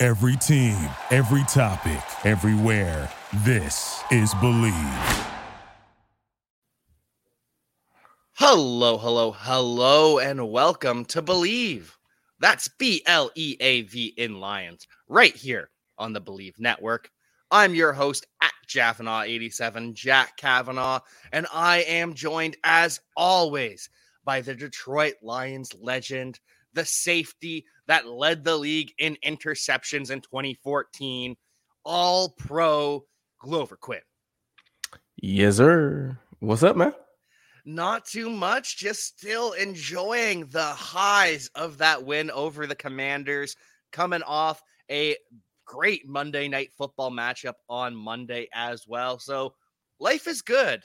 Every team, every topic, everywhere. This is Bleav. Hello, hello, hello, and welcome to Bleav. That's B L E A V in Lions, right here on the Bleav Network. I'm your host at Jaffanaw87, Jack Kavanaugh, and I am joined as always by the Detroit Lions legend, the safety that led the league in interceptions in 2014, all pro Glover Quinn. Yes, sir. What's up, man? Not too much, just still enjoying the highs of that win over the Commanders, coming off a great Monday night football matchup on Monday as well. So life is good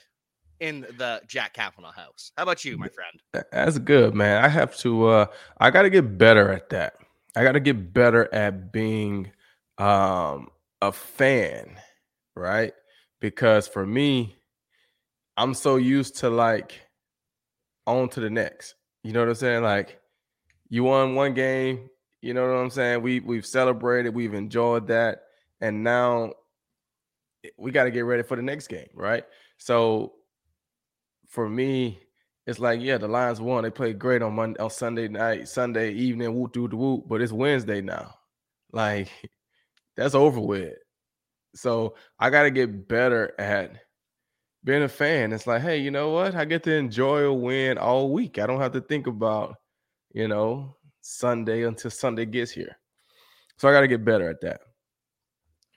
in the Jack Kavanaugh house. How about you, my friend? That's good, man. I have to uh I gotta get better at that. I gotta get better at being um a fan, right? Because for me, I'm so used to like on to the next. You know what I'm saying? Like you won one game, you know what I'm saying? We we've celebrated, we've enjoyed that, and now we got to get ready for the next game, right? So for me, it's like, yeah, the Lions won. They played great on Monday, on Sunday night, Sunday evening, whoop doo whoop, but it's Wednesday now. Like that's over with. So I got to get better at being a fan. It's like, hey, you know what? I get to enjoy a win all week. I don't have to think about, you know, Sunday until Sunday gets here. So I got to get better at that.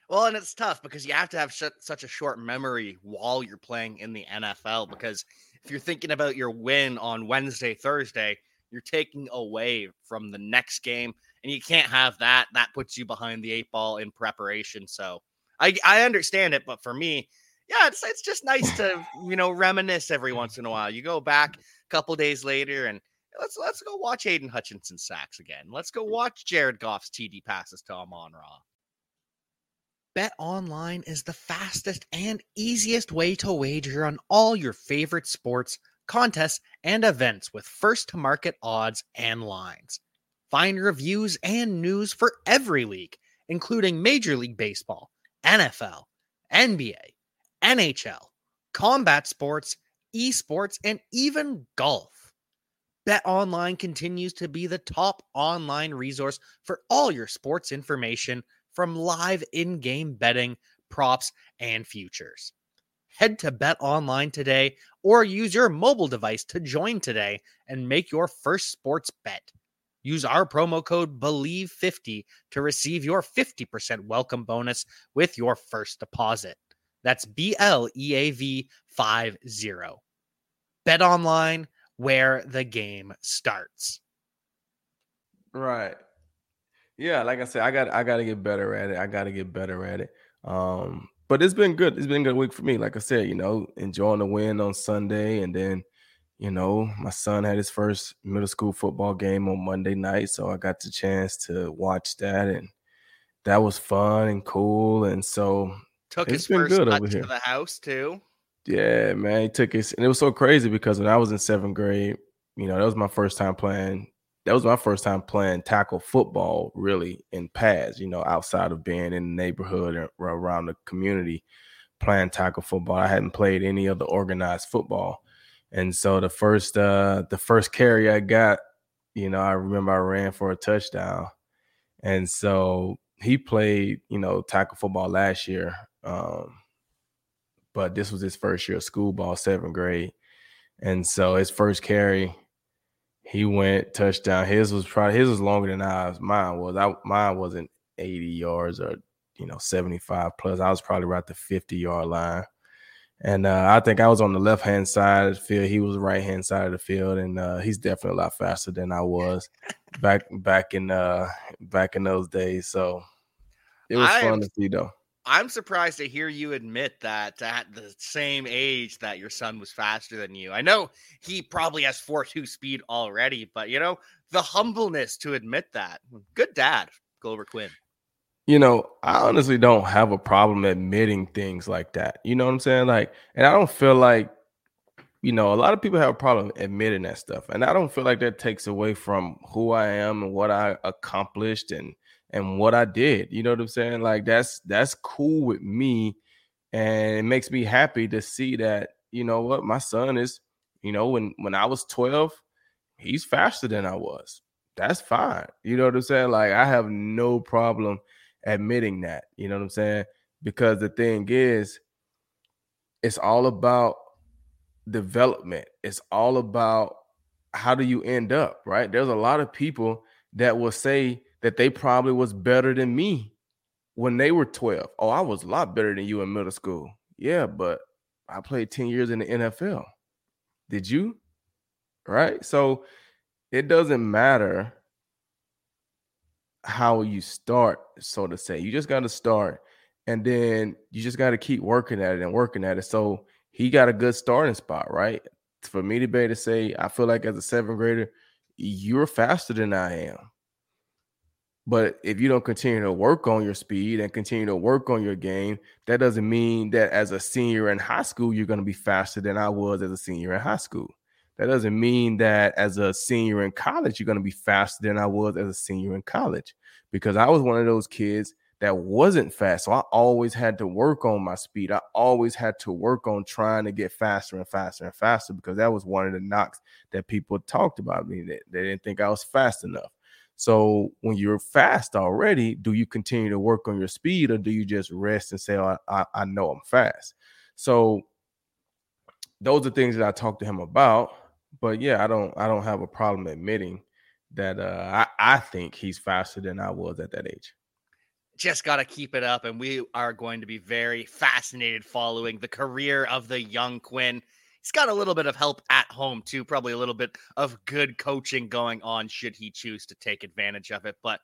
Well, and it's tough because you have to have sh- such a short memory while you're playing in the NFL. Because if you're thinking about your win on Wednesday, Thursday, you're taking away from the next game, and you can't have that. That puts you behind the eight ball in preparation. So I, I understand it, but for me, yeah, it's it's just nice to you know reminisce every once in a while. You go back mm-hmm. a couple days later and let's let's go watch Aidan Hutchinson sacks again. Let's go mm. watch Jared Goff's TD passes to Amon Ra. Bet online is the fastest and easiest way to wager on all your favorite sports, contests, and events with first to market odds and lines. Find reviews and news for every league, including Major League Baseball, NFL, NBA, NHL, combat sports, esports, and even golf. Bet Online continues to be the top online resource for all your sports information from live in game betting, props, and futures. Head to Bet Online today or use your mobile device to join today and make your first sports bet. Use our promo code BLEAV50 to receive your 50% welcome bonus with your first deposit. That's B L E A V 50. Bet Online, where the game starts. Right. Yeah, like I said, I got I got to get better at it. I got to get better at it. Um, but it's been good. It's been a good week for me. Like I said, you know, enjoying the win on Sunday, and then, you know, my son had his first middle school football game on Monday night, so I got the chance to watch that, and that was fun and cool. And so Took his first good over here. to the house too. Yeah, man, he took his, and it was so crazy because when I was in seventh grade, you know, that was my first time playing that was my first time playing tackle football really in pads, you know, outside of being in the neighborhood or around the community playing tackle football. I hadn't played any other organized football. And so the first uh the first carry I got, you know, I remember I ran for a touchdown. And so he played, you know, tackle football last year. Um, but this was his first year of school ball, seventh grade. And so his first carry, he went touchdown. His was probably his was longer than ours. Mine was. I mine wasn't 80 yards or you know 75 plus. I was probably right the 50 yard line. And uh, I think I was on the left hand side of the field. He was right hand side of the field, and uh, he's definitely a lot faster than I was back back in uh, back in those days. So it was I'm, fun to see though. I'm surprised to hear you admit that at the same age that your son was faster than you. I know he probably has 4-2 speed already, but you know, the humbleness to admit that. Good dad, Glover Quinn. You know, I honestly don't have a problem admitting things like that. You know what I'm saying? Like, and I don't feel like, you know, a lot of people have a problem admitting that stuff. And I don't feel like that takes away from who I am and what I accomplished and and what I did. You know what I'm saying? Like that's that's cool with me. And it makes me happy to see that, you know what, my son is, you know, when when I was 12, he's faster than I was. That's fine. You know what I'm saying? Like I have no problem admitting that. You know what I'm saying? Because the thing is, it's all about development. It's all about how do you end up, right? There's a lot of people that will say that they probably was better than me when they were 12. Oh, I was a lot better than you in middle school. Yeah, but I played 10 years in the NFL. Did you? Right? So it doesn't matter how you start, so to say. You just got to start and then you just got to keep working at it and working at it. So he got a good starting spot, right? For me to be able to say, I feel like as a seventh grader, you're faster than I am. But if you don't continue to work on your speed and continue to work on your game, that doesn't mean that as a senior in high school, you're going to be faster than I was as a senior in high school. That doesn't mean that as a senior in college, you're going to be faster than I was as a senior in college because I was one of those kids that wasn't fast. So I always had to work on my speed. I always had to work on trying to get faster and faster and faster because that was one of the knocks that people talked about me. That they didn't think I was fast enough. So when you're fast already, do you continue to work on your speed or do you just rest and say, oh, I, I know I'm fast? So those are things that I talked to him about but yeah, I don't I don't have a problem admitting that uh, I, I think he's faster than I was at that age. Just got to keep it up, and we are going to be very fascinated following the career of the young Quinn. He's got a little bit of help at home too, probably a little bit of good coaching going on should he choose to take advantage of it. But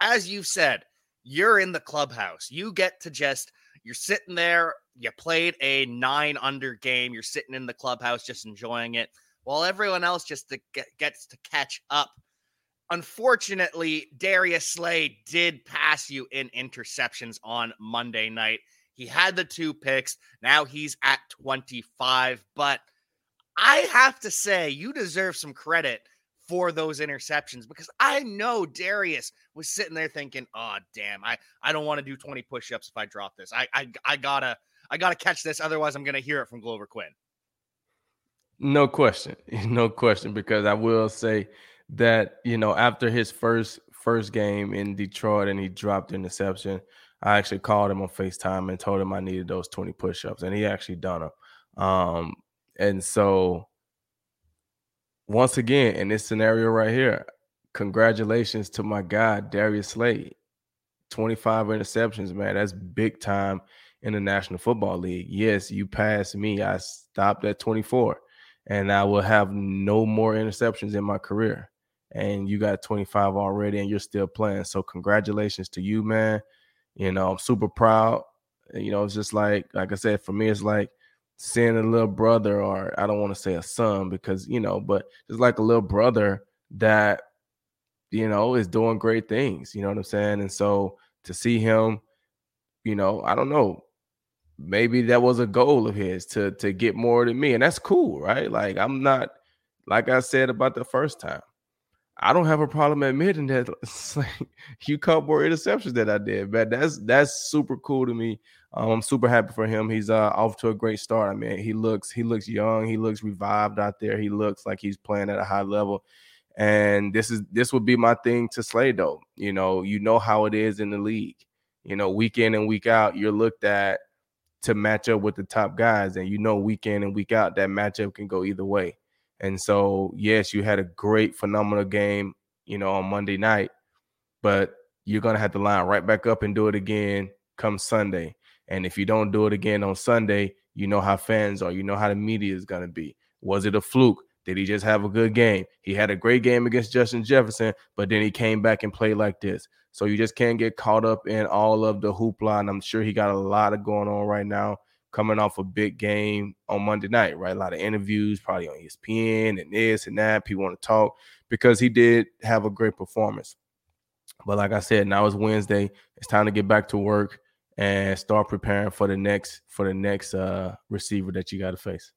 as you've said, you're in the clubhouse. You get to just you're sitting there. You played a nine under game. You're sitting in the clubhouse, just enjoying it while everyone else just to get, gets to catch up. Unfortunately, Darius Slay did pass you in interceptions on Monday night. He had the two picks. Now he's at 25. But I have to say, you deserve some credit for those interceptions because I know Darius was sitting there thinking, "Oh, damn, I I don't want to do 20 push-ups if I drop this. I I I gotta I gotta catch this, otherwise I'm gonna hear it from Glover Quinn." No question. No question. Because I will say that, you know, after his first first game in Detroit and he dropped interception, I actually called him on FaceTime and told him I needed those 20 push-ups. And he actually done them. Um, and so once again, in this scenario right here, congratulations to my guy, Darius Slay. 25 interceptions, man. That's big time in the National Football League. Yes, you passed me. I stopped at 24 and I will have no more interceptions in my career. And you got 25 already, and you're still playing. So congratulations to you, man. You know, I'm super proud. You know, it's just like, like I said, for me, it's like seeing a little brother, or I don't want to say a son because you know, but it's like a little brother that you know is doing great things. You know what I'm saying? And so to see him, you know, I don't know, maybe that was a goal of his to to get more than me and that's cool right like i'm not like i said about the first time i don't have a problem admitting that like, you caught more interceptions than i did but that's that's super cool to me. Um, i'm super happy for him. He's uh, off to a great start. I mean he looks he looks young. He looks revived out there. He looks like he's playing at a high level. And this is this would be my thing to slay though. You know you know how it is in the league. You know week in and week out you're looked at to match up with the top guys. And you know, week in and week out, that matchup can go either way. And so, yes, you had a great, phenomenal game, you know, on Monday night, but you're going to have to line right back up and do it again come Sunday. And if you don't do it again on Sunday, you know how fans are, you know how the media is going to be. Was it a fluke? Did he just have a good game? He had a great game against Justin Jefferson, but then he came back and played like this. So you just can't get caught up in all of the hoopla. And I'm sure he got a lot of going on right now, coming off a big game on Monday night, right? A lot of interviews, probably on ESPN and this and that. People want to talk because he did have a great performance. But like I said, now it's Wednesday. It's time to get back to work and start preparing for the next for the next uh receiver that you got to face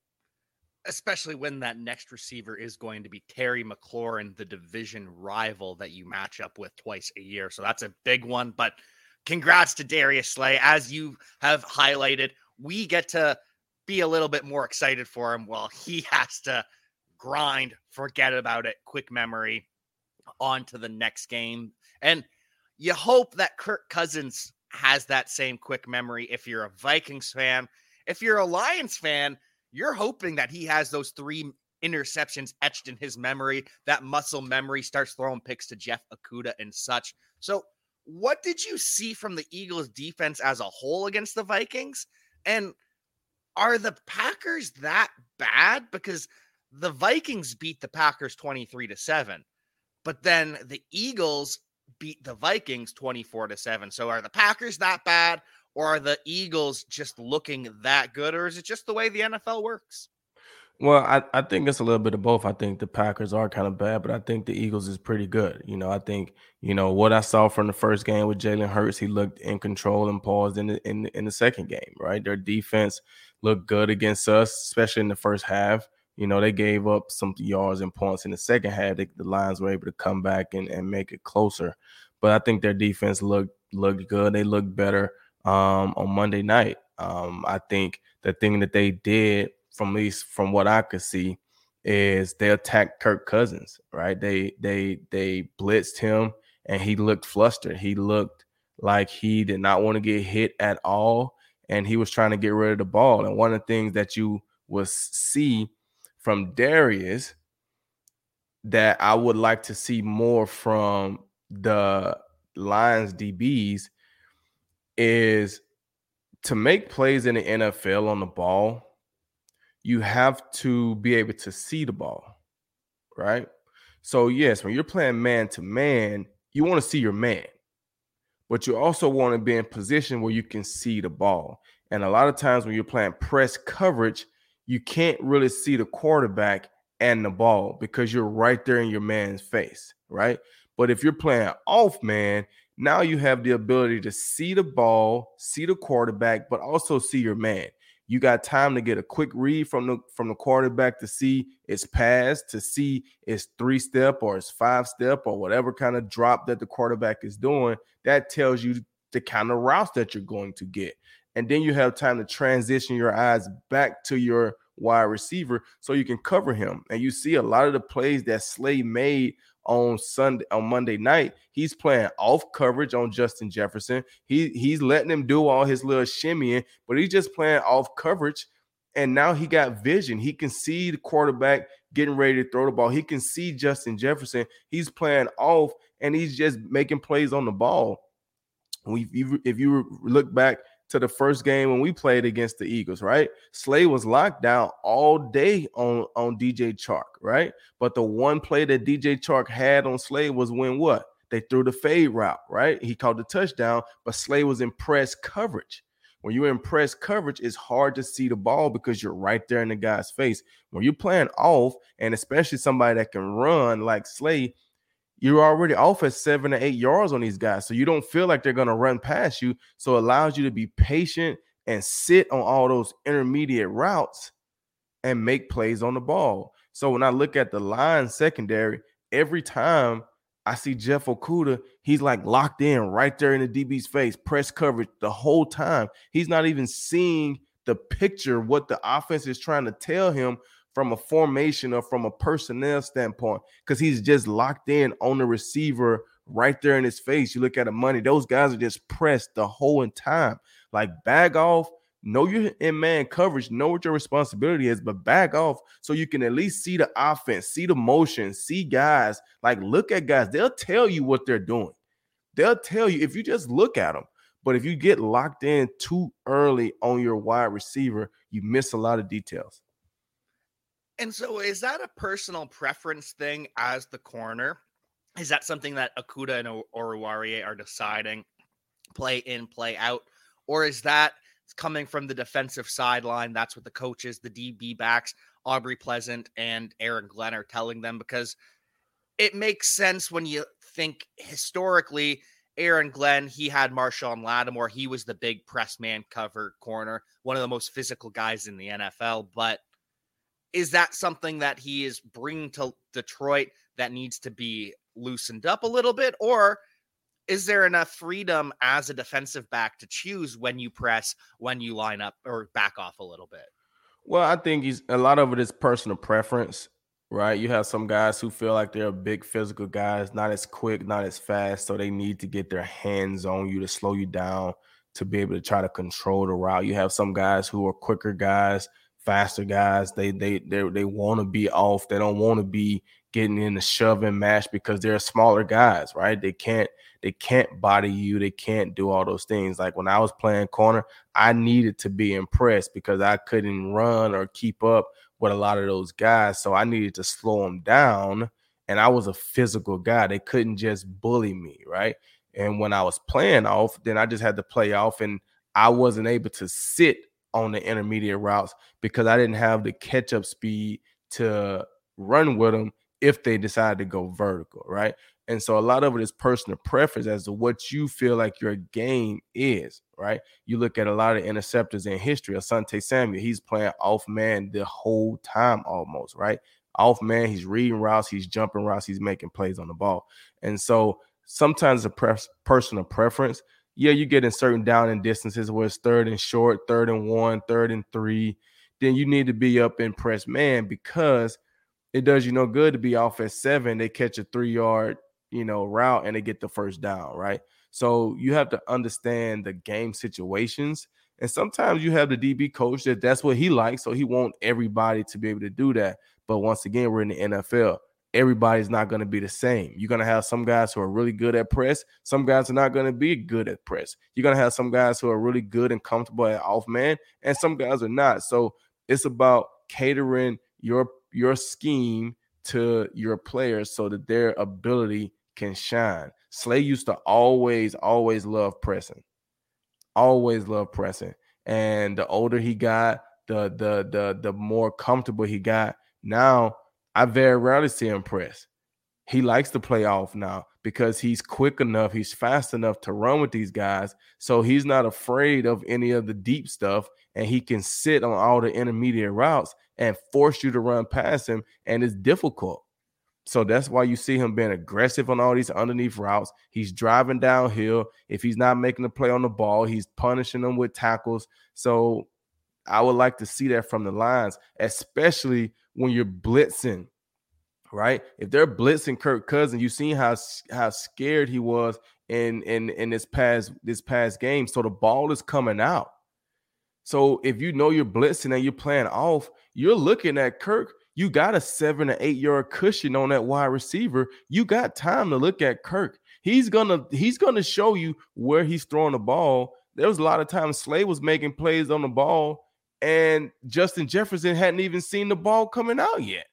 especially when that next receiver is going to be Terry McLaurin, the division rival that you match up with twice a year. So that's a big one. But congrats to Darius Slay. As you have highlighted, we get to be a little bit more excited for him while he has to grind, forget about it, quick memory, on to the next game. And you hope that Kirk Cousins has that same quick memory if you're a Vikings fan. If you're a Lions fan, you're hoping that he has those three interceptions etched in his memory. That muscle memory starts throwing picks to Jeff Okudah and such. So, what did you see from the Eagles defense as a whole against the Vikings? And are the Packers that bad? Because the Vikings beat the Packers 23 to 7, but then the Eagles beat the Vikings 24 to 7. So are the Packers that bad or are the Eagles just looking that good, or is it just the way the NFL works? Well, I, I think it's a little bit of both. I think the Packers are kind of bad, but I think the Eagles is pretty good. You know, I think, you know, what I saw from the first game with Jalen Hurts, he looked in control and paused in the in, in the second game, right? Their defense looked good against us, especially in the first half. You know, they gave up some yards and points in the second half. They, the Lions were able to come back and, and make it closer. But I think their defense looked looked good. They looked better um, on Monday night. Um, I think the thing that they did, from least from what I could see, is they attacked Kirk Cousins. Right? They they they blitzed him, and he looked flustered. He looked like he did not want to get hit at all, and he was trying to get rid of the ball. And one of the things that you will see from Darius that I would like to see more from the Lions DBs is to make plays in the NFL on the ball, you have to be able to see the ball, right? So, yes, when you're playing man to man, you want to see your man, but you also want to be in position where you can see the ball. And a lot of times when you're playing press coverage, you can't really see the quarterback and the ball because you're right there in your man's face, right? But if you're playing off man, now you have the ability to see the ball, see the quarterback, but also see your man. You got time to get a quick read from the from the quarterback to see its pass, to see its three step or its five step or whatever kind of drop that the quarterback is doing. That tells you the kind of routes that you're going to get. And then you have time to transition your eyes back to your wide receiver so you can cover him. And you see a lot of the plays that Slay made on Sunday on Monday night. He's playing off coverage on Justin Jefferson. He he's letting him do all his little shimmying, but he's just playing off coverage. And now he got vision. He can see the quarterback getting ready to throw the ball. He can see Justin Jefferson. He's playing off and he's just making plays on the ball. We, if you look back to the first game when we played against the Eagles, right? Slay was locked down all day on, on DJ Chark, right? But the one play that DJ Chark had on Slay was when what? They threw the fade route, right? He called the touchdown, but Slay was in press coverage. When you're in press coverage, it's hard to see the ball because you're right there in the guy's face. When you're playing off, and especially somebody that can run like Slay, you're already off at seven to eight yards on these guys. So you don't feel like they're going to run past you. So it allows you to be patient and sit on all those intermediate routes and make plays on the ball. So when I look at the line secondary, every time I see Jeff Okudah, he's like locked in right there in the DB's face, press coverage the whole time. He's not even seeing the picture, what the offense is trying to tell him from a formation or from a personnel standpoint because he's just locked in on the receiver right there in his face. You look at the money, those guys are just pressed the whole time. Like bag off, know you're in man coverage, know what your responsibility is, but back off so you can at least see the offense, see the motion, see guys. Like look at guys, they'll tell you what they're doing. They'll tell you if you just look at them. But if you get locked in too early on your wide receiver, you miss a lot of details. And so, is that a personal preference thing as the corner? Is that something that Okudah and Oruwariye are deciding play in, play out? Or is that coming from the defensive sideline? That's what the coaches, the DB backs, Aubrey Pleasant and Aaron Glenn are telling them because it makes sense when you think historically Aaron Glenn, he had Marshon Lattimore. He was the big press man cover corner, one of the most physical guys in the NFL. But is that something that he is bringing to Detroit that needs to be loosened up a little bit? Or is there enough freedom as a defensive back to choose when you press, when you line up, or back off a little bit? Well, I think he's a lot of it is personal preference right? You have some guys who feel like they're big physical guys, not as quick, not as fast, so they need to get their hands on you to slow you down to be able to try to control the route. You have some guys who are quicker guys, faster guys. They they they they want to be off. They don't want to be getting in the shove and mash because they're smaller guys, right? They can't they can't body you. They can't do all those things. Like when I was playing corner, I needed to be impressed because I couldn't run or keep up with a lot of those guys. So I needed to slow them down. And I was a physical guy. They couldn't just bully me, right? And when I was playing off, then I just had to play off, and I wasn't able to sit on the intermediate routes because I didn't have the catch up speed to run with them if they decide to go vertical, right? And so a lot of it is personal preference as to what you feel like your game is, right? You look at a lot of interceptors in history. Asante Samuel, he's playing off man the whole time almost, right? Off man, he's reading routes, he's jumping routes, he's making plays on the ball. And so sometimes a pre- personal preference, yeah, you get in certain down and distances where it's third and short, third and one, third and three. Then you need to be up in press man because it does you no good to be off at seven. They catch a three yard you know, route and they get the first down, right? So you have to understand the game situations. And sometimes you have the DB coach that that's what he likes. So he want everybody to be able to do that. But once again, we're in the NFL. Everybody's not going to be the same. You're going to have some guys who are really good at press. Some guys are not going to be good at press. You're going to have some guys who are really good and comfortable at off man, and some guys are not. So it's about catering your your scheme to your players so that their ability can shine. Slay used to always, always love pressing, always love pressing. And the older he got, the the the the more comfortable he got. Now I very rarely see him press. He likes to play off now because he's quick enough, he's fast enough to run with these guys. So he's not afraid of any of the deep stuff, and he can sit on all the intermediate routes and force you to run past him. And it's difficult. So that's why you see him being aggressive on all these underneath routes. He's driving downhill. If he's not making the play on the ball, he's punishing them with tackles. So I would like to see that from the lines, especially when you're blitzing, right? If they're blitzing Kirk Cousins, you seen how how scared he was in in in this past this past game. So the ball is coming out. So if you know you're blitzing and you're playing off, you're looking at Kirk you got a seven or eight yard cushion on that wide receiver. You got time to look at Kirk. He's gonna he's gonna show you where he's throwing the ball. There was a lot of times Slay was making plays on the ball, and Justin Jefferson hadn't even seen the ball coming out yet.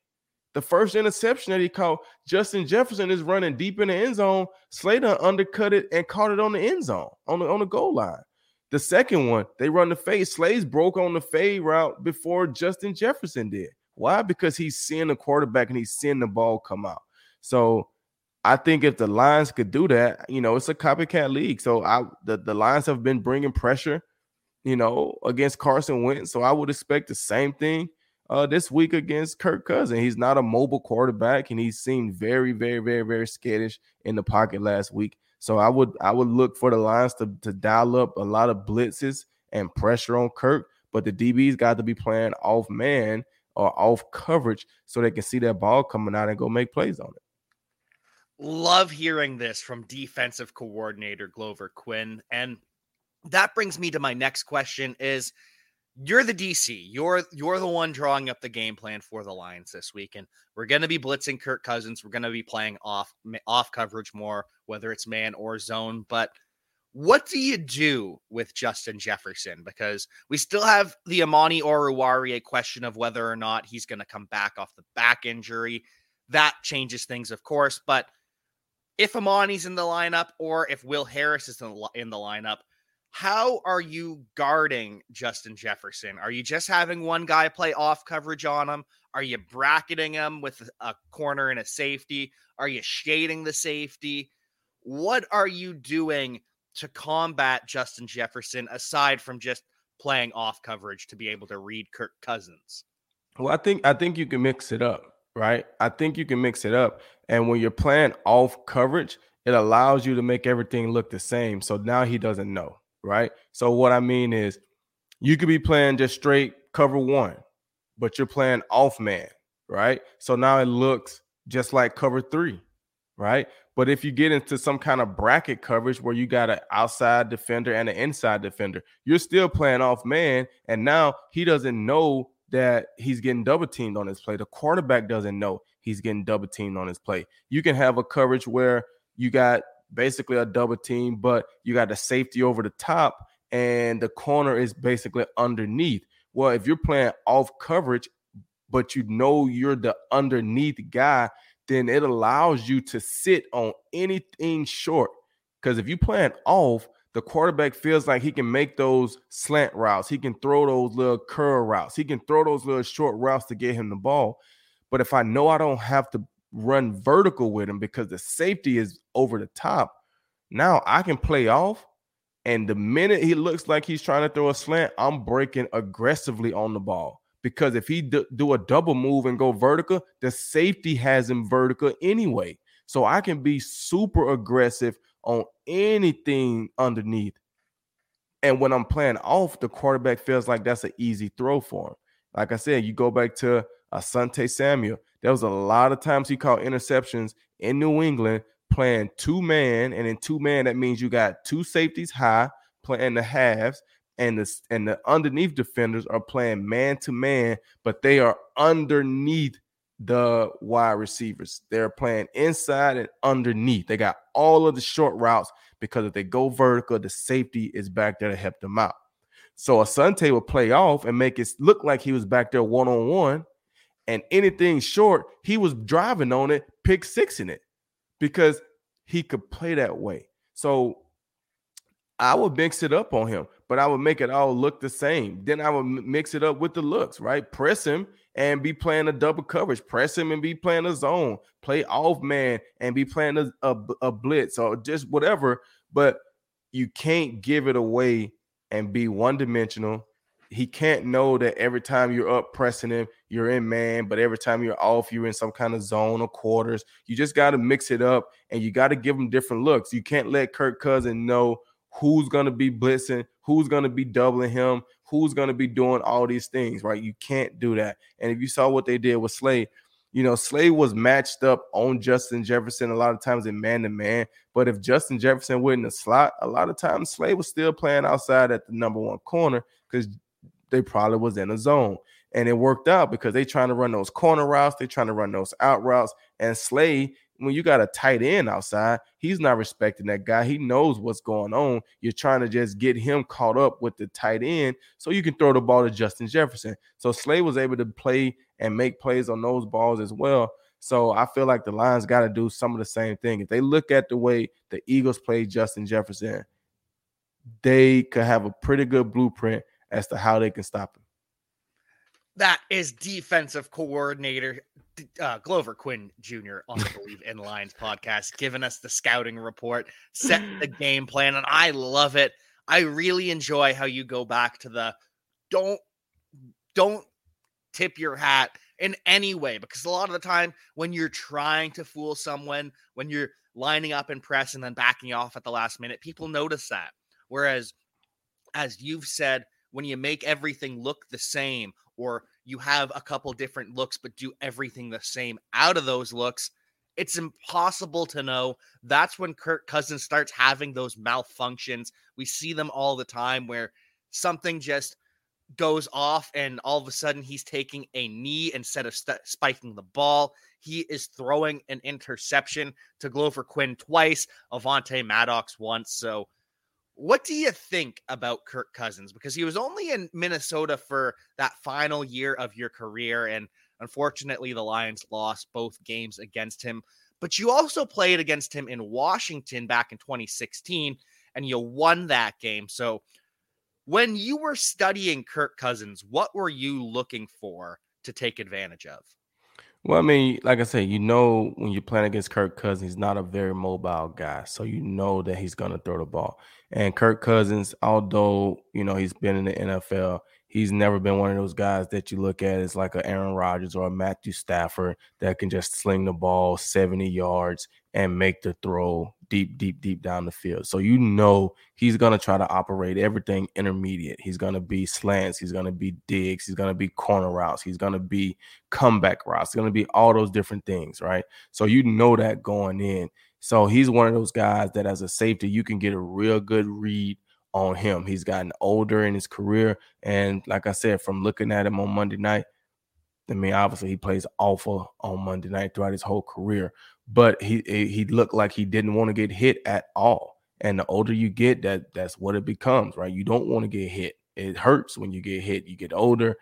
The first interception that he caught, Justin Jefferson is running deep in the end zone. Slater undercut it and caught it on the end zone, on the on the goal line. The second one, they run the fade. Slays broke on the fade route before Justin Jefferson did. Why? Because he's seeing the quarterback and he's seeing the ball come out. So I think if the Lions could do that, you know, it's a copycat league. So I the, the Lions have been bringing pressure, you know, against Carson Wentz. So I would expect the same thing uh, this week against Kirk Cousins. He's not a mobile quarterback, and he seemed very, very, very, very skittish in the pocket last week. So I would I would look for the Lions to, to dial up a lot of blitzes and pressure on Kirk, but the DBs got to be playing off man or off coverage so they can see that ball coming out and go make plays on it. Love hearing this from defensive coordinator Glover Quinn. And that brings me to my next question is you're the DC. You're you're the one drawing up the game plan for the Lions this week, and we're going to be blitzing Kirk Cousins. We're going to be playing off off coverage more, whether it's man or zone. But what do you do with Justin Jefferson? Because we still have the Amani Oruwariye question of whether or not he's going to come back off the back injury. That changes things, of course. But if Amani's in the lineup or if Will Harris is in the lineup, how are you guarding Justin Jefferson? Are you just having one guy play off coverage on him? Are you bracketing him with a corner and a safety? Are you shading the safety? What are you doing to combat Justin Jefferson aside from just playing off coverage to be able to read Kirk Cousins? Well, I think I think you can mix it up, right? I think you can mix it up. And when you're playing off coverage, it allows you to make everything look the same. So now he doesn't know right? So what I mean is you could be playing just straight cover one, but you're playing off man, right? So now it looks just like cover three, right? But if you get into some kind of bracket coverage where you got an outside defender and an inside defender, you're still playing off man. And now he doesn't know that he's getting double teamed on his play. The quarterback doesn't know he's getting double teamed on his play. You can have a coverage where you got basically a double team, but you got the safety over the top and the corner is basically underneath. Well, if you're playing off coverage, but you know you're the underneath guy, then it allows you to sit on anything short. Because if you're playing off, the quarterback feels like he can make those slant routes. He can throw those little curl routes. He can throw those little short routes to get him the ball. But if I know I don't have to run vertical with him because the safety is over the top. Now I can play off. And the minute he looks like he's trying to throw a slant, I'm breaking aggressively on the ball. Because if he do, do a double move and go vertical, the safety has him vertical anyway. So I can be super aggressive on anything underneath. And when I'm playing off, the quarterback feels like that's an easy throw for him. Like I said, you go back to Asante Samuel. There was a lot of times he caught interceptions in New England playing two man, and in two man that means you got two safeties high playing the halves, and the and the underneath defenders are playing man to man, but they are underneath the wide receivers. They're playing inside and underneath. They got all of the short routes because if they go vertical, the safety is back there to help them out. So Asante would play off and make it look like he was back there one on one and anything short, he was driving on it, pick six in it because he could play that way. So I would mix it up on him, but I would make it all look the same. Then I would mix it up with the looks, right? Press him and be playing a double coverage. Press him and be playing a zone. Play off man and be playing a, a, a blitz or just whatever. But you can't give it away and be one dimensional he can't know that every time you're up pressing him, you're in man, but every time you're off, you're in some kind of zone or quarters. You just got to mix it up and you got to give him different looks. You can't let Kirk Cousin know who's going to be blitzing, who's going to be doubling him, who's going to be doing all these things, right? You can't do that. And if you saw what they did with Slay, you know, Slay was matched up on Justin Jefferson a lot of times in man to man. But if Justin Jefferson went in the slot, a lot of times Slay was still playing outside at the number one corner because they probably was in a zone. And it worked out because they trying to run those corner routes, they trying to run those out routes. And Slay, when you got a tight end outside, he's not respecting that guy. He knows what's going on. You're trying to just get him caught up with the tight end so you can throw the ball to Justin Jefferson. So Slay was able to play and make plays on those balls as well. So I feel like the Lions got to do some of the same thing. If they look at the way the Eagles play Justin Jefferson, they could have a pretty good blueprint as to how they can stop him. That is defensive coordinator uh, Glover Quinn Jr. on the Bleav in Lions podcast, giving us the scouting report, set the game plan, and I love it. I really enjoy how you go back to the don't don't tip your hat in any way because a lot of the time when you're trying to fool someone, when you're lining up and press and then backing off at the last minute, people notice that. Whereas, as you've said, when you make everything look the same or you have a couple different looks but do everything the same out of those looks it's impossible to know. That's when Kirk Cousins starts having those malfunctions. We see them all the time where something just goes off and all of a sudden he's taking a knee instead of st- spiking the ball. He is throwing an interception to Glover Quinn twice, Avonte Maddox once. So what do you think about Kirk Cousins? Because he was only in Minnesota for that final year of your career. And unfortunately, the Lions lost both games against him. but you also played against him in Washington back in 2016 and you won that game. So when you were studying Kirk Cousins, what were you looking for to take advantage of? Well, I mean, like I said, you know, when you're playing against Kirk Cousins, he's not a very mobile guy. So you know that he's going to throw the ball. And Kirk Cousins, although, you know, he's been in the NFL, he's never been one of those guys that you look at as like a Aaron Rodgers or a Matthew Stafford that can just sling the ball 70 yards and make the throw deep, deep, deep down the field. So you know he's to try to operate everything intermediate. He's to be slants. He's to be digs. He's to be corner routes. He's to be comeback routes. Going to be all those different things, right? So you know that going in. So he's one of those guys that as a safety, you can get a real good read on him. He's gotten older in his career. And like I said, from looking at him on Monday night, I mean, obviously he plays awful on Monday night throughout his whole career, but he he looked like he didn't want to get hit at all. And the older you get, that that's what it becomes, right? You don't want to get hit. It hurts when you get hit. You get older.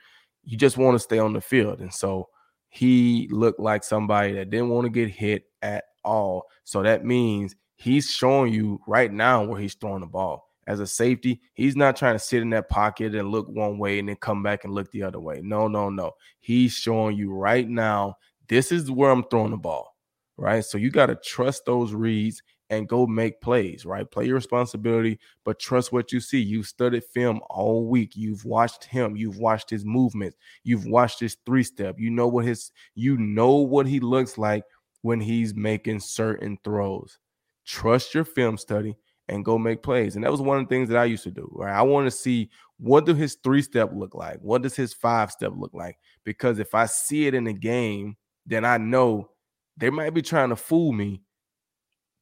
You just want to stay on the field. And so he looked like somebody that didn't want to get hit at all. So that means he's showing you right now where he's throwing the ball as a safety, he's not trying to sit in that pocket and look one way and then come back and look the other way. No, no, no. He's showing you right now, this is where I'm throwing the ball, right? So you got to trust those reads and go make plays, right? Play your responsibility, but trust what you see. You've studied film all week. You've watched him. You've watched his movements. You've watched his three step. You know what his, you know what he looks like when he's making certain throws. Trust your film study and go make plays. And that was one of the things that I used to do. Right? I want to see what do his three step look like? What does his five step look like? Because if I see it in the game, then I know they might be trying to fool me,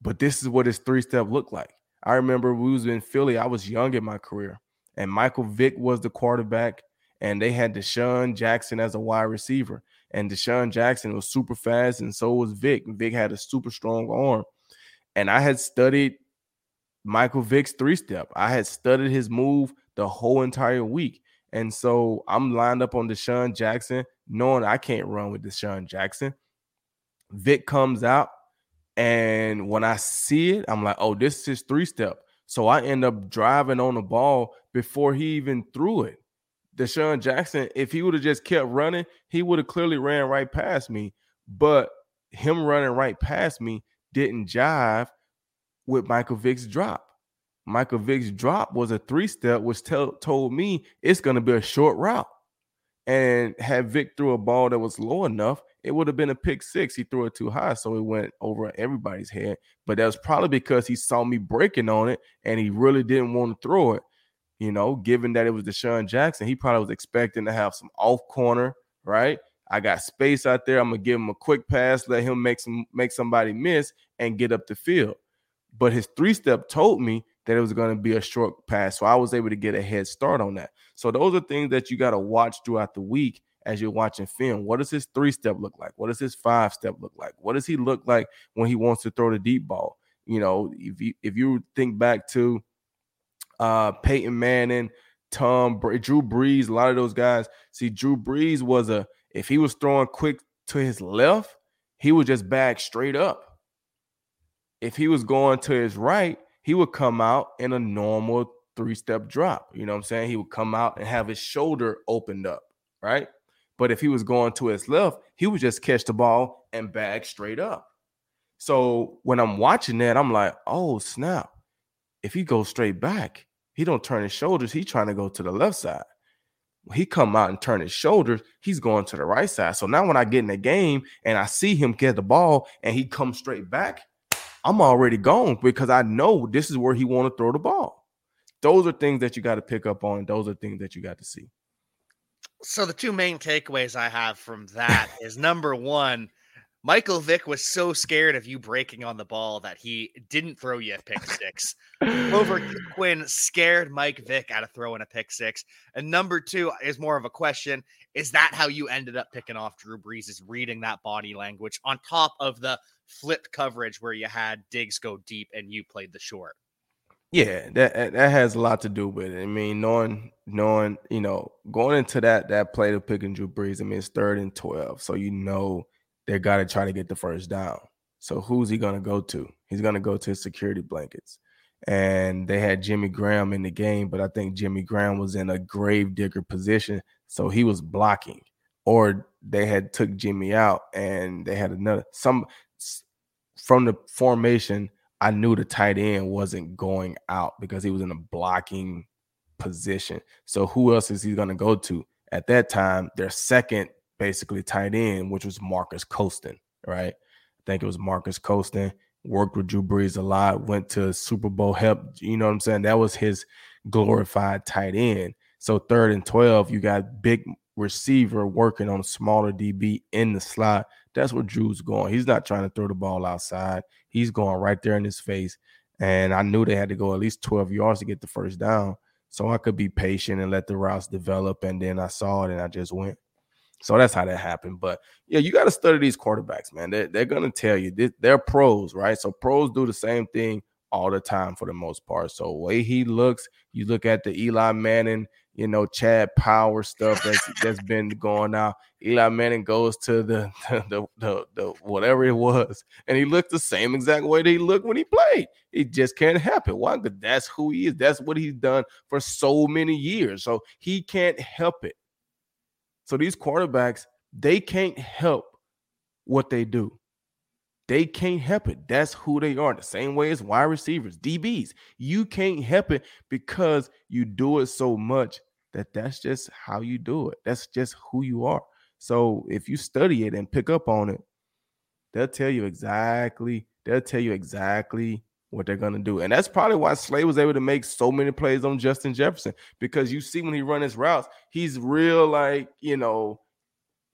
but this is what his three step looked like. I remember we was in Philly. I was young in my career, and Michael Vick was the quarterback, and they had DeSean Jackson as a wide receiver. And DeSean Jackson was super fast, and so was Vick. Vick had a super strong arm. And I had studied Michael Vick's three step. I had studied his move the whole entire week. And so I'm lined up on DeSean Jackson, knowing I can't run with DeSean Jackson. Vick comes out, and when I see it, I'm like, oh, this is his three step. So I end up driving on the ball before he even threw it. DeSean Jackson, if he would have just kept running, he would have clearly ran right past me. But him running right past me didn't jive with Michael Vick's drop. Michael Vick's drop was a three step, which tell, told me it's going to be a short route. And had Vick threw a ball that was low enough, it would have been a pick six. He threw it too high, so it went over everybody's head. But that was probably because he saw me breaking on it and he really didn't want to throw it. You know, given that it was DeSean Jackson, he probably was expecting to have some off corner, right? I got space out there. I'm gonna give him a quick pass, let him make some make somebody miss and get up the field but his three step told me that it was going to be a short pass. So I was able to get a head start on that. So those are things that you got to watch throughout the week as you're watching film. What does his three step look like? What does his five step look like? What does he look like when he wants to throw the deep ball? You know, if you if you think back to uh Peyton Manning, Tom Drew Brees, a lot of those guys. See, Drew Brees was a if he was throwing quick to his left, he would just back straight up if he was going to his right, he would come out in a normal three step drop. You know what I'm saying? He would come out and have his shoulder opened up, right? But if he was going to his left, he would just catch the ball and bag straight up. So when I'm watching that, I'm like, oh snap. If he goes straight back, he don't turn his shoulders. He's trying to go to the left side. When he come out and turn his shoulders, he's going to the right side. So now when I get in the game and I see him get the ball and he comes straight back, I'm already gone because I know this is where he want to throw the ball. Those are things that you got to pick up on. Those are things that you got to see. So the two main takeaways I have from that is number one, Michael Vick was so scared of you breaking on the ball that he didn't throw you a pick six. Over Quinn scared Mike Vick out of throwing a pick six. And number two is more of a question. Is that how you ended up picking off Drew Brees? Is reading that body language on top of the flipped coverage where you had Diggs go deep and you played the short? Yeah, that that has a lot to do with it. I mean, knowing knowing, you know, going into that that play of picking Drew Brees, I mean, it's third and 12. So you know they got to try to get the first down. So who's he going to go to? He's going to go to security blankets. And they had Jimmy Graham in the game, but I think Jimmy Graham was in a grave digger position, so he was blocking. Or they had took Jimmy out and they had another some from the formation. I knew the tight end wasn't going out because he was in a blocking position. So who else is he going to go to? At that time, their second basically tight end, which was Marques Colston, right? I think it was Marques Colston. Worked with Drew Brees a lot. Went to Super Bowl help. You know what I'm saying? That was his glorified tight end. So third and twelve, you got big receiver working on smaller DB in the slot. That's where Drew's going. He's not trying to throw the ball outside. He's going right there in his face. And I knew they had to go at least 12 yards to get the first down. So I could be patient and let the routes develop. And then I saw it and I just went. So that's how that happened. But yeah, you got to study these quarterbacks, man. They're, they're going to tell you they're pros, right? So pros do the same thing all the time for the most part. So way he looks, you look at the Eli Manning, you know, Chad Power stuff that's that's been going out. Eli Manning goes to the the, the the whatever it was, and he looked the same exact way that he looked when he played. It just can't happen. Why? Because that's who he is. That's what he's done for so many years. So he can't help it. So these quarterbacks, they can't help what they do. They can't help it. That's who they are. The same way as wide receivers, DBs. You can't help it because you do it so much that that's just how you do it. That's just who you are. So if you study it and pick up on it, they'll tell you exactly, they'll tell you exactly what they're gonna do. And that's probably why Slay was able to make so many plays on Justin Jefferson because you see when he run his routes, he's real like you know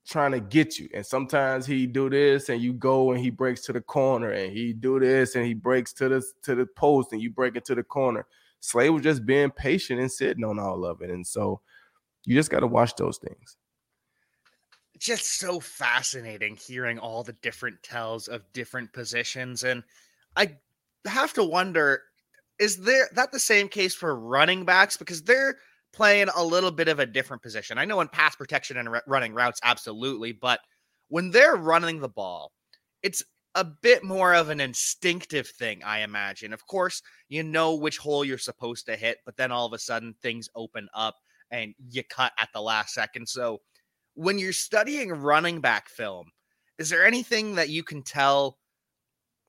trying to get you. And sometimes he do this and you go and he breaks to the corner and he do this and he breaks to the to the post and you break it to the corner. Slay was just being patient and sitting on all of it. And so you just got to watch those things. Just so fascinating hearing all the different tells of different positions. And I have to wonder is there that the same case for running backs because they're playing a little bit of a different position. I know in pass protection and r- running routes absolutely, but when they're running the ball, it's a bit more of an instinctive thing, I imagine. Of course, you know which hole you're supposed to hit, but then all of a sudden things open up and you cut at the last second. So, when you're studying running back film, is there anything that you can tell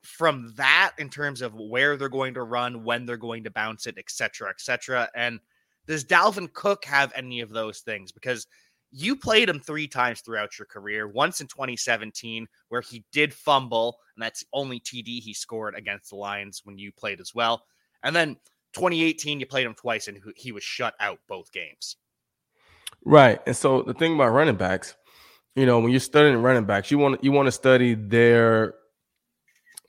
from that in terms of where they're going to run, when they're going to bounce it, etc., etc. And does Dalvin Cook have any of those things? Because you played him three times throughout your career. Once in 2017, where he did fumble, and that's the only TD he scored against the Lions when you played as well. And then 2018, you played him twice, and he was shut out both games. Right. And so the thing about running backs, you know, when you're studying running backs, you want you want to study their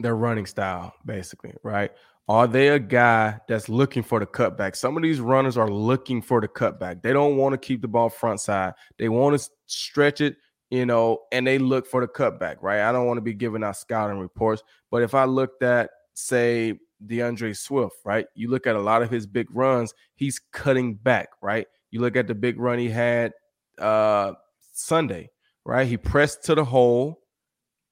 their running style, basically, right? Are they a guy that's looking for the cutback? Some of these runners are looking for the cutback. They don't want to keep the ball front side. They want to stretch it, you know, and they look for the cutback, right? I don't want to be giving out scouting reports, but if I looked at, say, DeAndre Swift, right? You look at a lot of his big runs, he's cutting back, right? You look at the big run he had uh Sunday, right? He pressed to the hole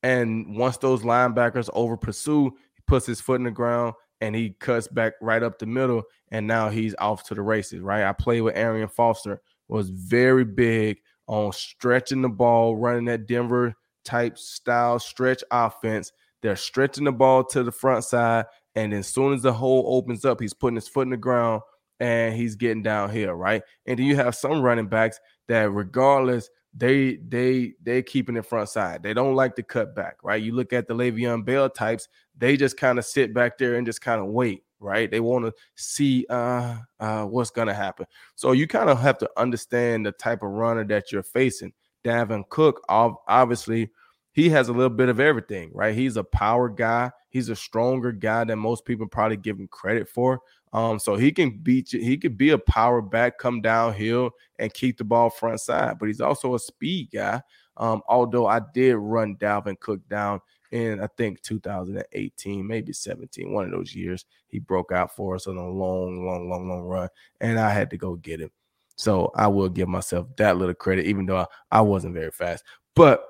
and once those linebackers over pursue, he puts his foot in the ground and he cuts back right up the middle. And now he's off to the races, right? I played with Arian Foster, was very big on stretching the ball, running that Denver type style stretch offense. They're stretching the ball to the front side. And as soon as the hole opens up, he's putting his foot in the ground and he's getting downhill, right? And then you have some running backs that, regardless they they they keeping it front side. They don't like to cut back, right? You look at the Le'Veon Bell types, they just kind of sit back there and just kind of wait, right? They want to see uh uh what's gonna happen. So you kind of have to understand the type of runner that you're facing. Dalvin Cook, obviously, he has a little bit of everything, right? He's a power guy. He's a stronger guy than most people probably give him credit for. Um, so he can beat you. He could be a power back, come downhill, and keep the ball front side. But he's also a speed guy. Um, although I did run Dalvin Cook down in I think 2018, maybe 17, one of those years. He broke out for us on a long, long, long, long run, and I had to go get him. So I will give myself that little credit, even though I, I wasn't very fast. But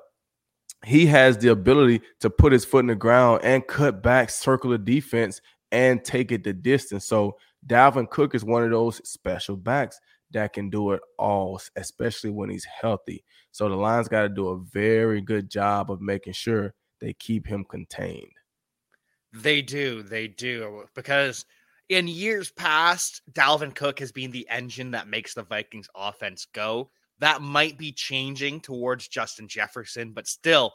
he has the ability to put his foot in the ground and cut back, the defense, and take it the distance. So Dalvin Cook is one of those special backs that can do it all, especially when he's healthy. So the Lions got to do a very good job of making sure they keep him contained. They do, they do, because in years past, Dalvin Cook has been the engine that makes the Vikings offense go. That might be changing towards Justin Jefferson, but still,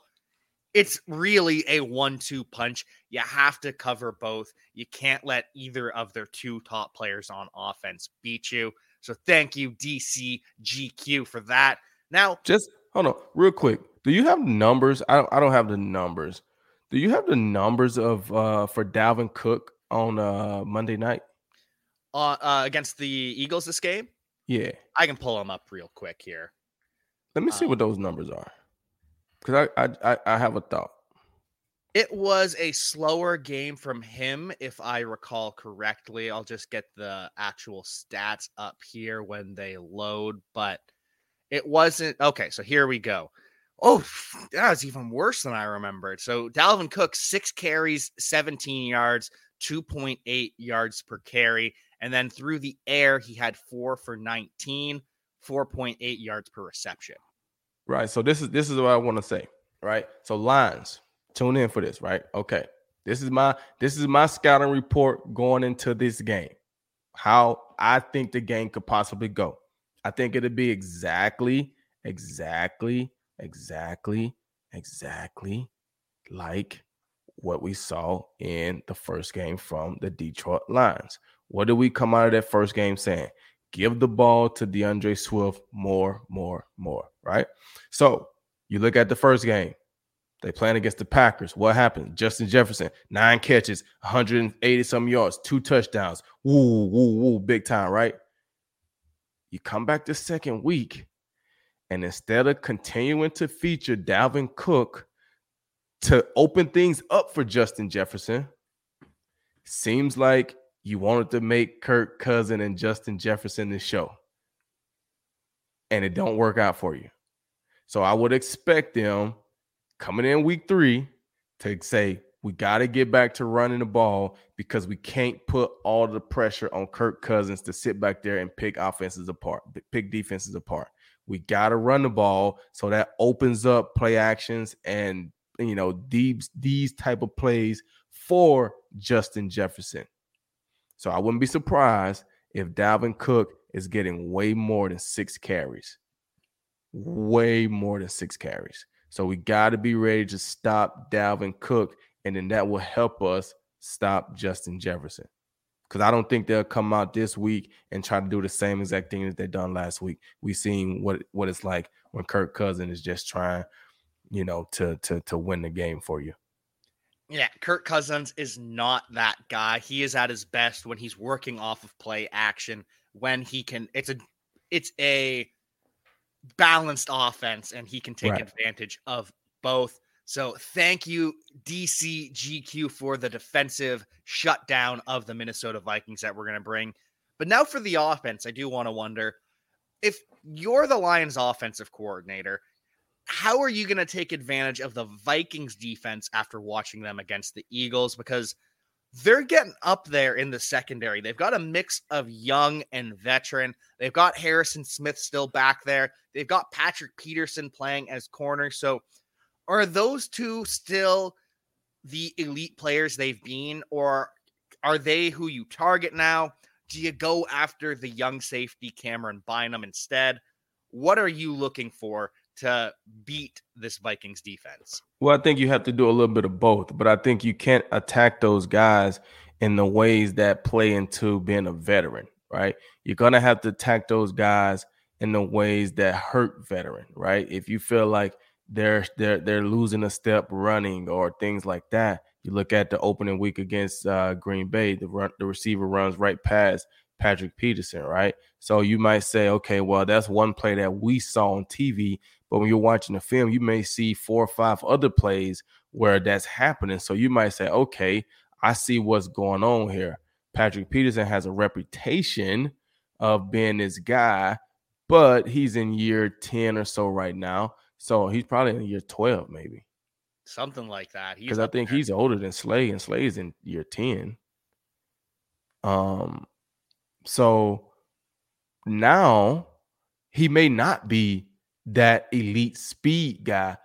it's really a one two punch. You have to cover both. You can't let either of their two top players on offense beat you. So thank you, DC GQ, for that. Now, just hold on real quick. Do you have numbers? I don't, I don't have the numbers. Do you have the numbers of uh for Dalvin Cook on uh Monday night? Uh, uh against the Eagles this game? Yeah. I can pull them up real quick here. Let me see um, what those numbers are. Cuz I, I I have a thought. It was a slower game from him, if I recall correctly. I'll just get the actual stats up here when they load, but it wasn't okay. So here we go. Oh, that was even worse than I remembered. So Dalvin Cook, six carries, 17 yards, 2.8 yards per carry. And then through the air, he had four for 19, 4.8 yards per reception. Right. So this is this is what I want to say. Right. So Lions, tune in for this, right? Okay. This is my this is my scouting report going into this game. How I think the game could possibly go. I think it'll be exactly, exactly exactly, exactly like what we saw in the first game from the Detroit Lions. What did we come out of that first game saying? Give the ball to DeAndre Swift more, more, more, right? So you look at the first game. They playing against the Packers. What happened? Justin Jefferson, nine catches, 180 some yards, two touchdowns. Woo, woo, woo, big time, right? You come back the second week and instead of continuing to feature Dalvin Cook to open things up for Justin Jefferson, seems like you wanted to make Kirk Cousin and Justin Jefferson the show. And it don't work out for you. So I would expect them coming in week three to say, we got to get back to running the ball because we can't put all the pressure on Kirk Cousins to sit back there and pick offenses apart, pick defenses apart. We got to run the ball so that opens up play actions and you know these these type of plays for Justin Jefferson. So I wouldn't be surprised if Dalvin Cook is getting way more than six carries. Way more than six carries. So we got to be ready to stop Dalvin Cook, and then that will help us stop Justin Jefferson because I don't think they'll come out this week and try to do the same exact thing that they done last week. We seen what what it's like when Kirk Cousin is just trying, you know, to to to win the game for you. Yeah, Kirk Cousins is not that guy. He is at his best when he's working off of play action. When he can, it's a it's a balanced offense, and he can take right. advantage of both. So thank you, DCGQ, for the defensive shutdown of the Minnesota Vikings that we're going to bring. But now for the offense, I do want to wonder if you're the Lions offensive coordinator, how are you going to take advantage of the Vikings defense after watching them against the Eagles? Because they're getting up there in the secondary. They've got a mix of young and veteran. They've got Harrison Smith still back there. They've got Patrick Peterson playing as corner. So are those two still the elite players they've been, or are they who you target now? Do you go after the young safety Camryn Bynum instead? What are you looking for to beat this Vikings defense? Well, I think you have to do a little bit of both, but I think you can't attack those guys in the ways that play into being a veteran, right? You're going to have to attack those guys in the ways that hurt veteran, right? If you feel like they're they're they're losing a step running or things like that. You look at the opening week against uh, Green Bay, the run, the receiver runs right past Patrick Peterson, right? So you might say, okay, well, that's one play that we saw on TV, but when you're watching the film, you may see four or five other plays where that's happening. So you might say, okay, I see what's going on here. Patrick Peterson has a reputation of being this guy, but he's in year 10 or so right now. So he's probably in year 12, maybe. something like that. Because I think there. he's older than Slay, and Slay's in year ten. Um, so now he may not be that elite speed guy,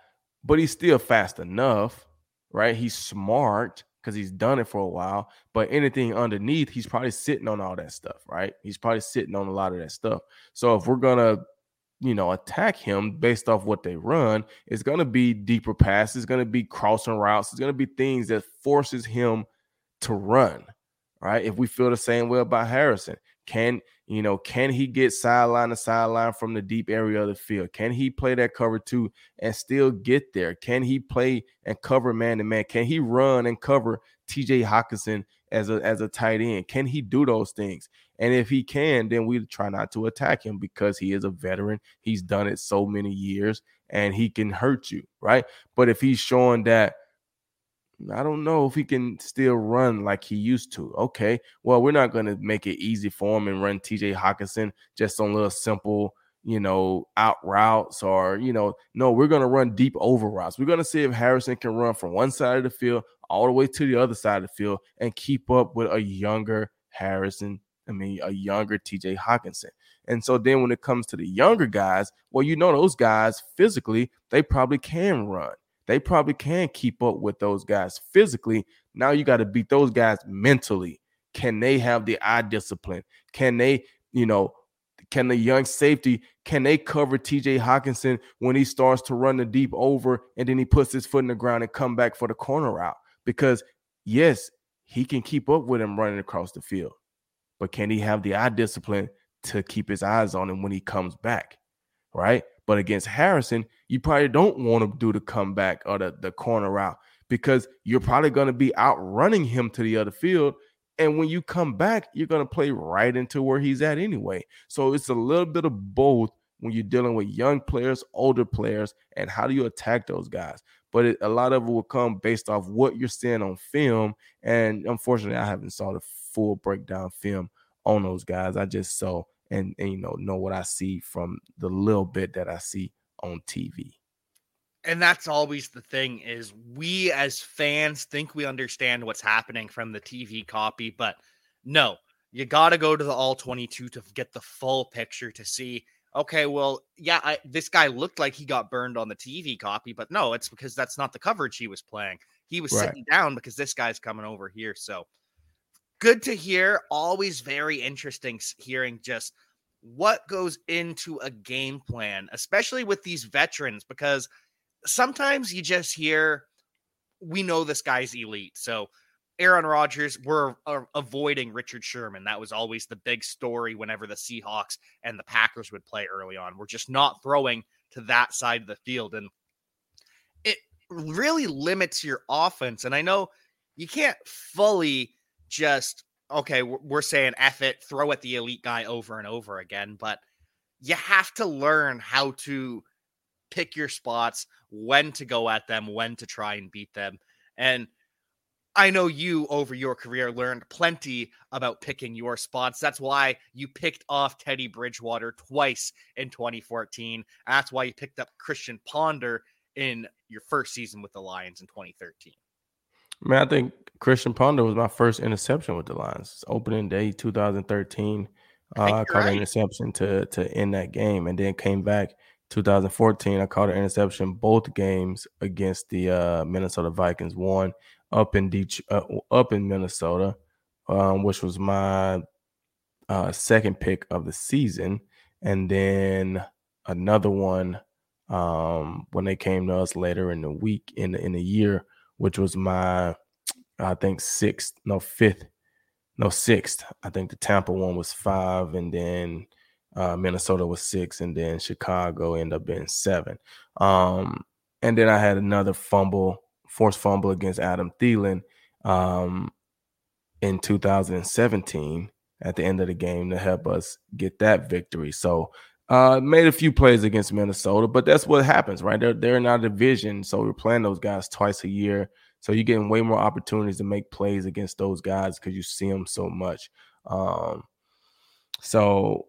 but he's still fast enough, right? He's smart because he's done it for a while. But anything underneath, he's probably sitting on all that stuff, right? He's probably sitting on a lot of that stuff. So if we're gonna, you know, attack him based off what they run, it's gonna be deeper passes, it's gonna be crossing routes, it's gonna be things that forces him to run, right? If we feel the same way about Harrison, can you know, can he get sideline to sideline from the deep area of the field? Can he play that cover two and still get there? Can he play and cover man to man? Can he run and cover TJ Hockenson as a as a tight end? Can he do those things? And if he can, then we try not to attack him because he is a veteran. He's done it so many years and he can hurt you, right? But if he's showing that I don't know if he can still run like he used to. Okay, well, we're not going to make it easy for him and run TJ Hockenson just on little simple, you know, out routes or, you know, no, we're going to run deep over routes. We're going to see if Harrison can run from one side of the field all the way to the other side of the field and keep up with a younger Harrison. I mean, a younger TJ Hockenson. And so then when it comes to the younger guys, well, you know, those guys physically, they probably can run they probably can keep up with those guys physically. Now you got to beat those guys mentally. Can they have the eye discipline? Can they, you know, can the young safety can they cover TJ Hockenson when he starts to run the deep over and then he puts his foot in the ground and come back for the corner route? Because yes, he can keep up with him running across the field, but can he have the eye discipline to keep his eyes on him when he comes back? Right. But against Harrison, you probably don't want to do the comeback or the, the corner route because you're probably going to be outrunning him to the other field. And when you come back, you're going to play right into where he's at anyway. So it's a little bit of both when you're dealing with young players, older players, and how do you attack those guys. But it, a lot of it will come based off what you're seeing on film. And unfortunately, I haven't saw the full breakdown film on those guys. I just saw and, and you know know what I see from the little bit that I see on TV. And that's always the thing is we as fans think we understand what's happening from the TV copy, but no, you got to go to the all 22 to get the full picture to see okay, well, yeah, I, this guy looked like he got burned on the TV copy, but no, it's because that's not the coverage he was playing. He was right. sitting down because this guy's coming over here. So good to hear. Always very interesting hearing just what goes into a game plan, especially with these veterans, because sometimes you just hear, we know this guy's elite. So, Aaron Rodgers, we're uh, avoiding Richard Sherman. That was always the big story whenever the Seahawks and the Packers would play early on. We're just not throwing to that side of the field. And it really limits your offense. And I know you can't fully just okay, we're saying F it, throw at the elite guy over and over again, but you have to learn how to pick your spots, when to go at them, when to try and beat them. And I know you over your career learned plenty about picking your spots. That's why you picked off Teddy Bridgewater twice in 2014. That's why you picked up Christian Ponder in your first season with the Lions in 2013. Man, I think Christian Ponder was my first interception with the Lions. Opening day 2013. Uh, I, I caught right. an interception to to end that game, and then came back 2014. I caught an interception both games against the uh, Minnesota Vikings. One up in Detroit, uh, up in Minnesota, um, which was my uh, second pick of the season, and then another one um, when they came to us later in the week in the, in the year, which was my I think sixth, no fifth, no sixth. I think the Tampa one was five, and then uh, Minnesota was six, and then Chicago ended up being seven. Um, and then I had another fumble, forced fumble against Adam Thielen um, in 2017 at the end of the game to help us get that victory. So uh, made a few plays against Minnesota, but that's what happens, right? They're they're in our division, so we're playing those guys twice a year. So you're getting way more opportunities to make plays against those guys because you see them so much. Um, so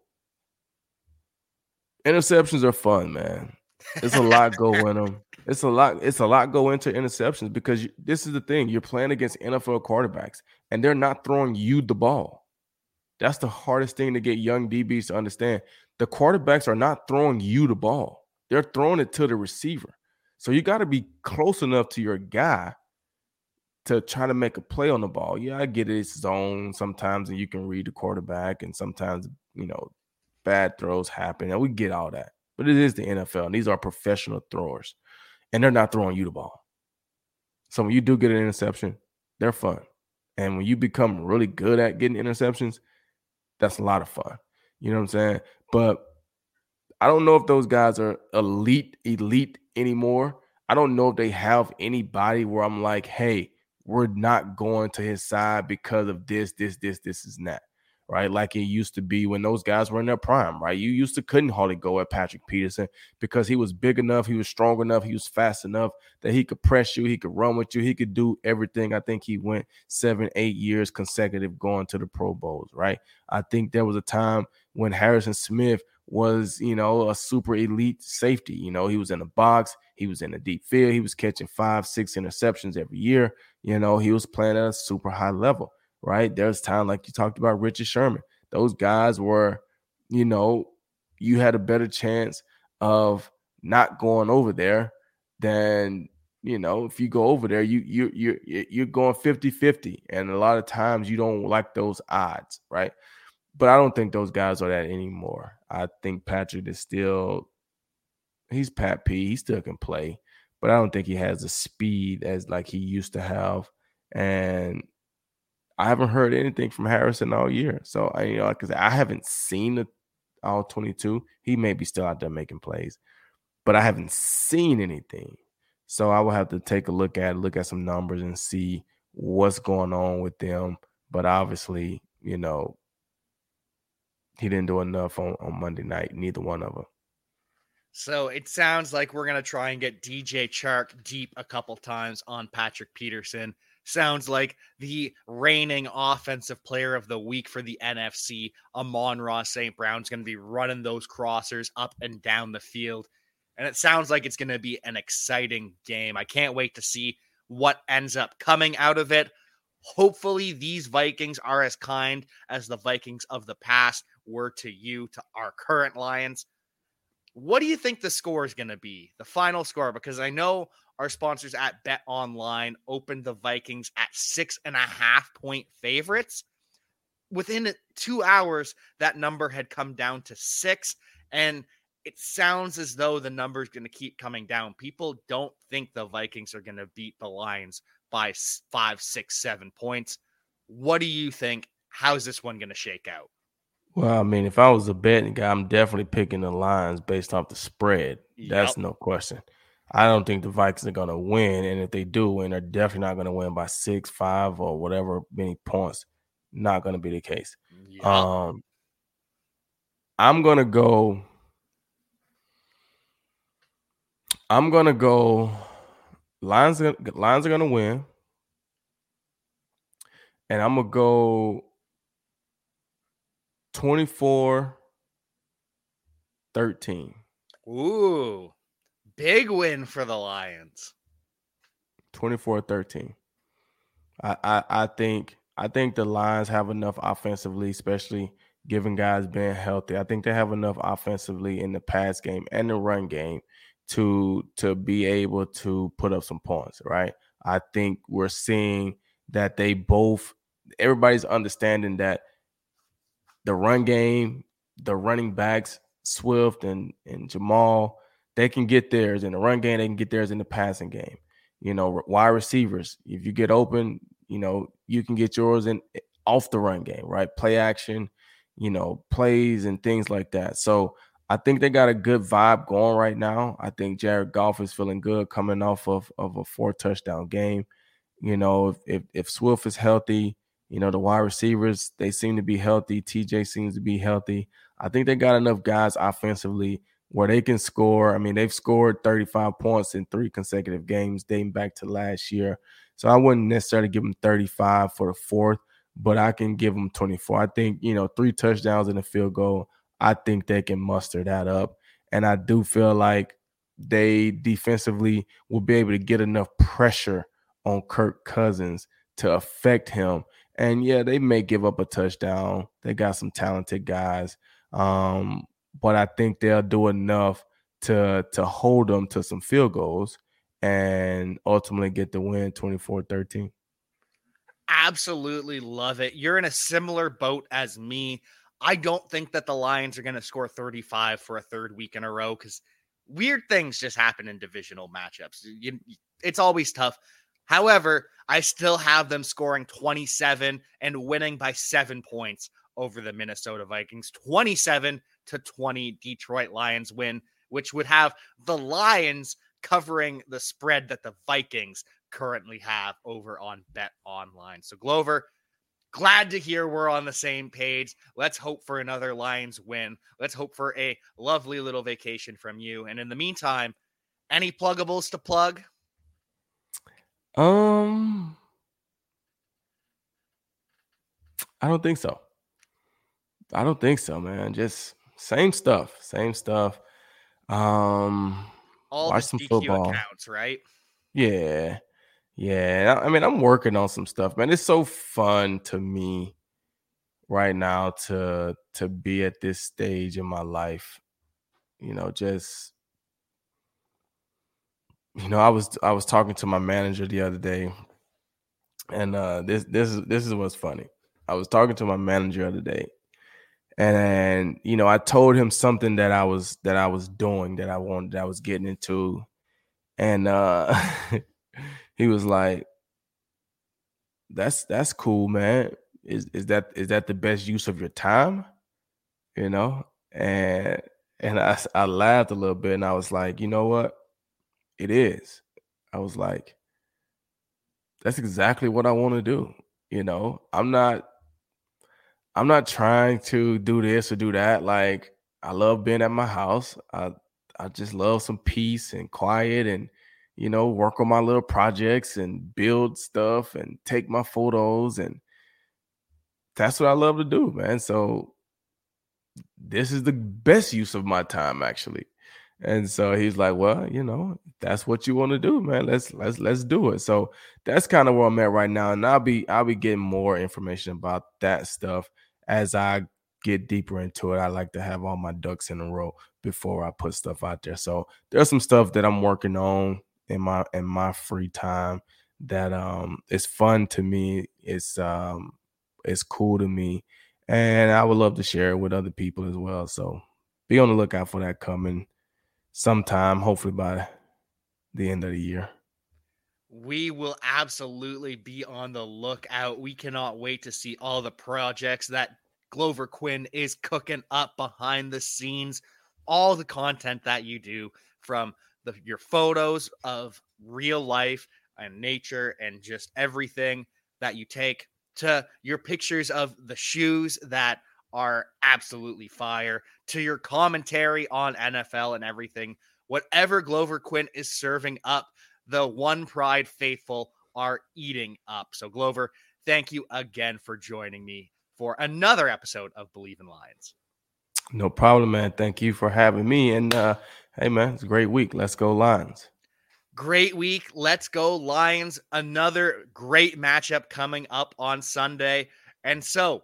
interceptions are fun, man. It's a lot go in them. It's a lot. It's a lot go into interceptions because you, this is the thing. You're playing against NFL quarterbacks, and they're not throwing you the ball. That's the hardest thing to get young DBs to understand. The quarterbacks are not throwing you the ball. They're throwing it to the receiver. So you got to be close enough to your guy to try to make a play on the ball. Yeah, I get it. It's zone sometimes, and you can read the quarterback, and sometimes you know bad throws happen, and we get all that. But it is the NFL, and these are professional throwers, and they're not throwing you the ball. So when you do get an interception, they're fun, and when you become really good at getting interceptions, that's a lot of fun. You know what I'm saying? But I don't know if those guys are elite, elite anymore. I don't know if they have anybody where I'm like, hey, we're not going to his side because of this, this, this, this is that, right? Like it used to be when those guys were in their prime, right? You used to couldn't hardly go at Patrick Peterson because he was big enough, he was strong enough, he was fast enough that he could press you, he could run with you, he could do everything. I think he went seven, eight years consecutive going to the Pro Bowls, right? I think there was a time when Harrison Smith was, you know, a super elite safety. You know, he was in the box, he was in the deep field, he was catching five, six interceptions every year. You know, he was playing at a super high level, right? There's time like you talked about Richard Sherman. Those guys were, you know, you had a better chance of not going over there than you know if you go over there you you you you're going 50-50 and a lot of times you don't like those odds right but i don't think those guys are that anymore i think patrick is still he's pat p he still can play but I don't think he has the speed as like he used to have. And I haven't heard anything from Harrison all year. So I you know because I haven't seen the all 22. He may be still out there making plays, but I haven't seen anything. So I will have to take a look at look at some numbers and see what's going on with them. But obviously, you know, he didn't do enough on, on Monday night, neither one of them. So it sounds like we're to try and get DJ Chark deep a couple times on Patrick Peterson. Sounds like the reigning offensive player of the week for the NFC, Amon-Ra St. Brown's to be running those crossers up and down the field. And it sounds like it's to be an exciting game. I can't wait to see what ends up coming out of it. Hopefully, these Vikings are as kind as the Vikings of the past were to you, to our current Lions. What do you think the score is going to be? The final score? Because I know our sponsors at BetOnline opened the Vikings at six and a half point favorites. Within two hours, that number had come down to six. And it sounds as though the number is going to keep coming down. People don't think the Vikings are going to beat the Lions by five, six, seven points. What do you think? How's this one going to shake out? Well, I mean, if I was a betting guy, I'm definitely picking the Lions based off the spread. That's no question. I don't think the Vikings are going to win, and if they do win, they're definitely not going to win by six, five, or whatever many points. Not going to be the case. Yep. Um, I'm going to go. I'm going to go. Lions, Lions are going to win, and I'm gonna go 24 13. Ooh, big win for the Lions. 24 13. I, I, I think I think the Lions have enough offensively, especially given guys being healthy. I think they have enough offensively in the pass game and the run game to to be able to put up some points, right? I think we're seeing that they both everybody's understanding that the run game, the running backs, Swift and, and Jamaal, they can get theirs in the run game, they can get theirs in the passing game. You know, wide receivers, if you get open, you know, you can get yours in eh, off the run game, right? Play action, you know, plays and things like that. So I think they got a good vibe going right now. I think Jared Goff is feeling good coming off of, of a four touchdown game. You know, if, if, if Swift is healthy, you know, the wide receivers, they seem to be healthy. TJ seems to be healthy. I think they got enough guys offensively where they can score. I mean, they've scored 35 points in three consecutive games dating back to last year. So I wouldn't necessarily give them 35 for the fourth, but I can give them 24. I think, you know, three touchdowns and a field goal. I think they can muster that up. And I do feel like they defensively will be able to get enough pressure on Kirk Cousins to affect him. And yeah, they may give up a touchdown. They got some talented guys. Um, but I think they'll do enough to to hold them to some field goals and ultimately get the win 24-13. Absolutely love it. You're in a similar boat as me. I don't think that the Lions are going to score 35 for a third week in a row because weird things just happen in divisional matchups. You, it's always tough. However, I still have them scoring 27 and winning by seven points over the Minnesota Vikings. 27 to 20 Detroit Lions win, which would have the Lions covering the spread that the Vikings currently have over on Bet Online. So, Glover, glad to hear we're on the same page. Let's hope for another Lions win. Let's hope for a lovely little vacation from you. And in the meantime, any pluggables to plug? Um, I don't think so. I don't think so, man. Just same stuff, same stuff. Um, all watch some DQ football. accounts, right? Yeah, yeah. I mean, I'm working on some stuff, man. It's so fun to me right now to to be at this stage in my life. You know, just you know, I was I was talking to my manager the other day, and uh, this this is this is what's funny. I was talking to my manager the other day, and you know, I told him something that I was that I was doing that I wanted that I was getting into, and uh, he was like, "That's that's cool, man. Is is that is that the best use of your time?" You know, and and I I laughed a little bit, and I was like, you know what? It is. I was like, that's exactly what I want to do. You know, I'm not I'm not trying to do this or do that. Like I love being at my house. I I just love some peace and quiet and you know, work on my little projects and build stuff and take my photos and that's what I love to do, man. So this is the best use of my time actually. And so he's like, "Well, you know, that's what you want to do, man. Let's let's let's do it." So that's kind of where I'm at right now, and I'll be I'll be getting more information about that stuff as I get deeper into it. I like to have all my ducks in a row before I put stuff out there. So there's some stuff that I'm working on in my in my free time that um is fun to me. It's um it's cool to me, and I would love to share it with other people as well. So be on the lookout for that coming sometime, hopefully by the end of the year. We will absolutely be on the lookout. We cannot wait to see all the projects that Glover Quin is cooking up behind the scenes, all the content that you do from the, your photos of real life and nature and just everything that you take to your pictures of the shoes that are absolutely fire to your commentary on NFL and everything. Whatever Glover Quin is serving up, the One Pride faithful are eating up. So, Glover, thank you again for joining me for another episode of Bleav in Lions. No problem, man. Thank you for having me. And uh, hey, man, it's a great week. Let's go, Lions. Great week. Let's go, Lions. Another great matchup coming up on Sunday. And so,